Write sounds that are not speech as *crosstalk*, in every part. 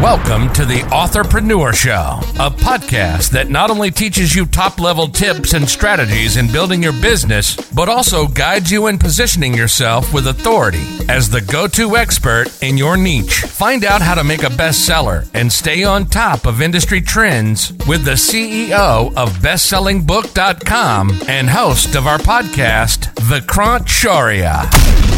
Welcome to the Authorpreneur Show, a podcast that not only teaches you top level tips and strategies in building your business, but also guides you in positioning yourself with authority as the go to expert in your niche. Find out how to make a bestseller and stay on top of industry trends with the CEO of BestsellingBook.com and host of our podcast, Vikrant Shaurya.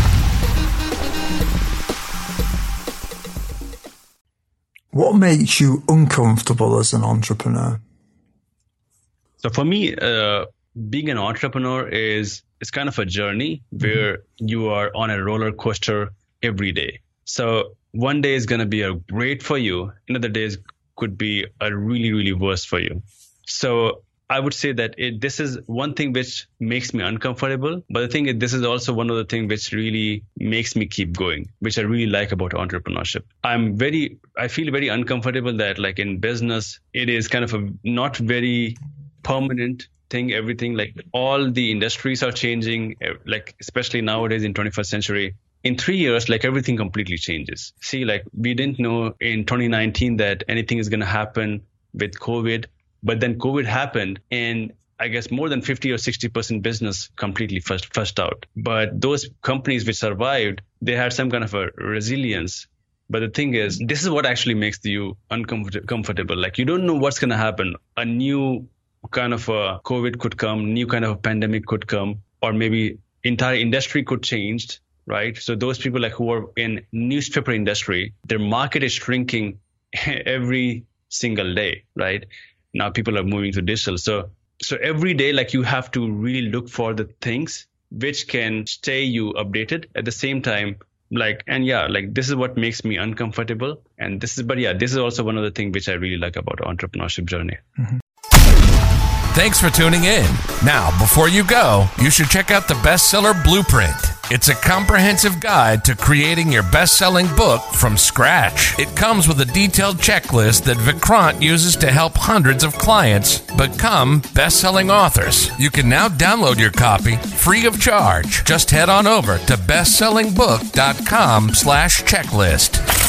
What makes you uncomfortable as an entrepreneur? So for me, uh, being an entrepreneur is it's kind of a journey where mm-hmm. you are on a roller coaster every day. So one day is going to be a great for you, another day could be a really really worse for you. So I would say that it, this is one thing which makes me uncomfortable. But thing is, this is also one of the things which really makes me keep going, which I really like about entrepreneurship. I'm very, I feel very uncomfortable that like in business, it is kind of a not very permanent thing. Everything like all the industries are changing, like especially nowadays in 21st century. In three years, like everything completely changes. See, like we didn't know in 2019 that anything is going to happen with COVID but then COVID happened and I guess more than 50 or 60% business completely first, first out. But those companies which survived, they had some kind of a resilience. But the thing is, this is what actually makes you uncomfortable. Like you don't know what's going to happen. A new kind of a COVID could come, new kind of a pandemic could come, or maybe entire industry could change, right? So those people like who are in newspaper industry, their market is shrinking *laughs* every single day, right? Now people are moving to digital. So so every day, like you have to really look for the things which can stay you updated at the same time. Like and yeah, like this is what makes me uncomfortable. And this is but yeah, this is also one of the things which I really like about entrepreneurship journey. Mm-hmm. Thanks for tuning in. Now, before you go, you should check out the bestseller blueprint. It's a comprehensive guide to creating your best selling book from scratch. It comes with a detailed checklist that Vikrant uses to help hundreds of clients become best selling authors. You can now download your copy free of charge. Just head on over to bestsellingbook.com slash checklist.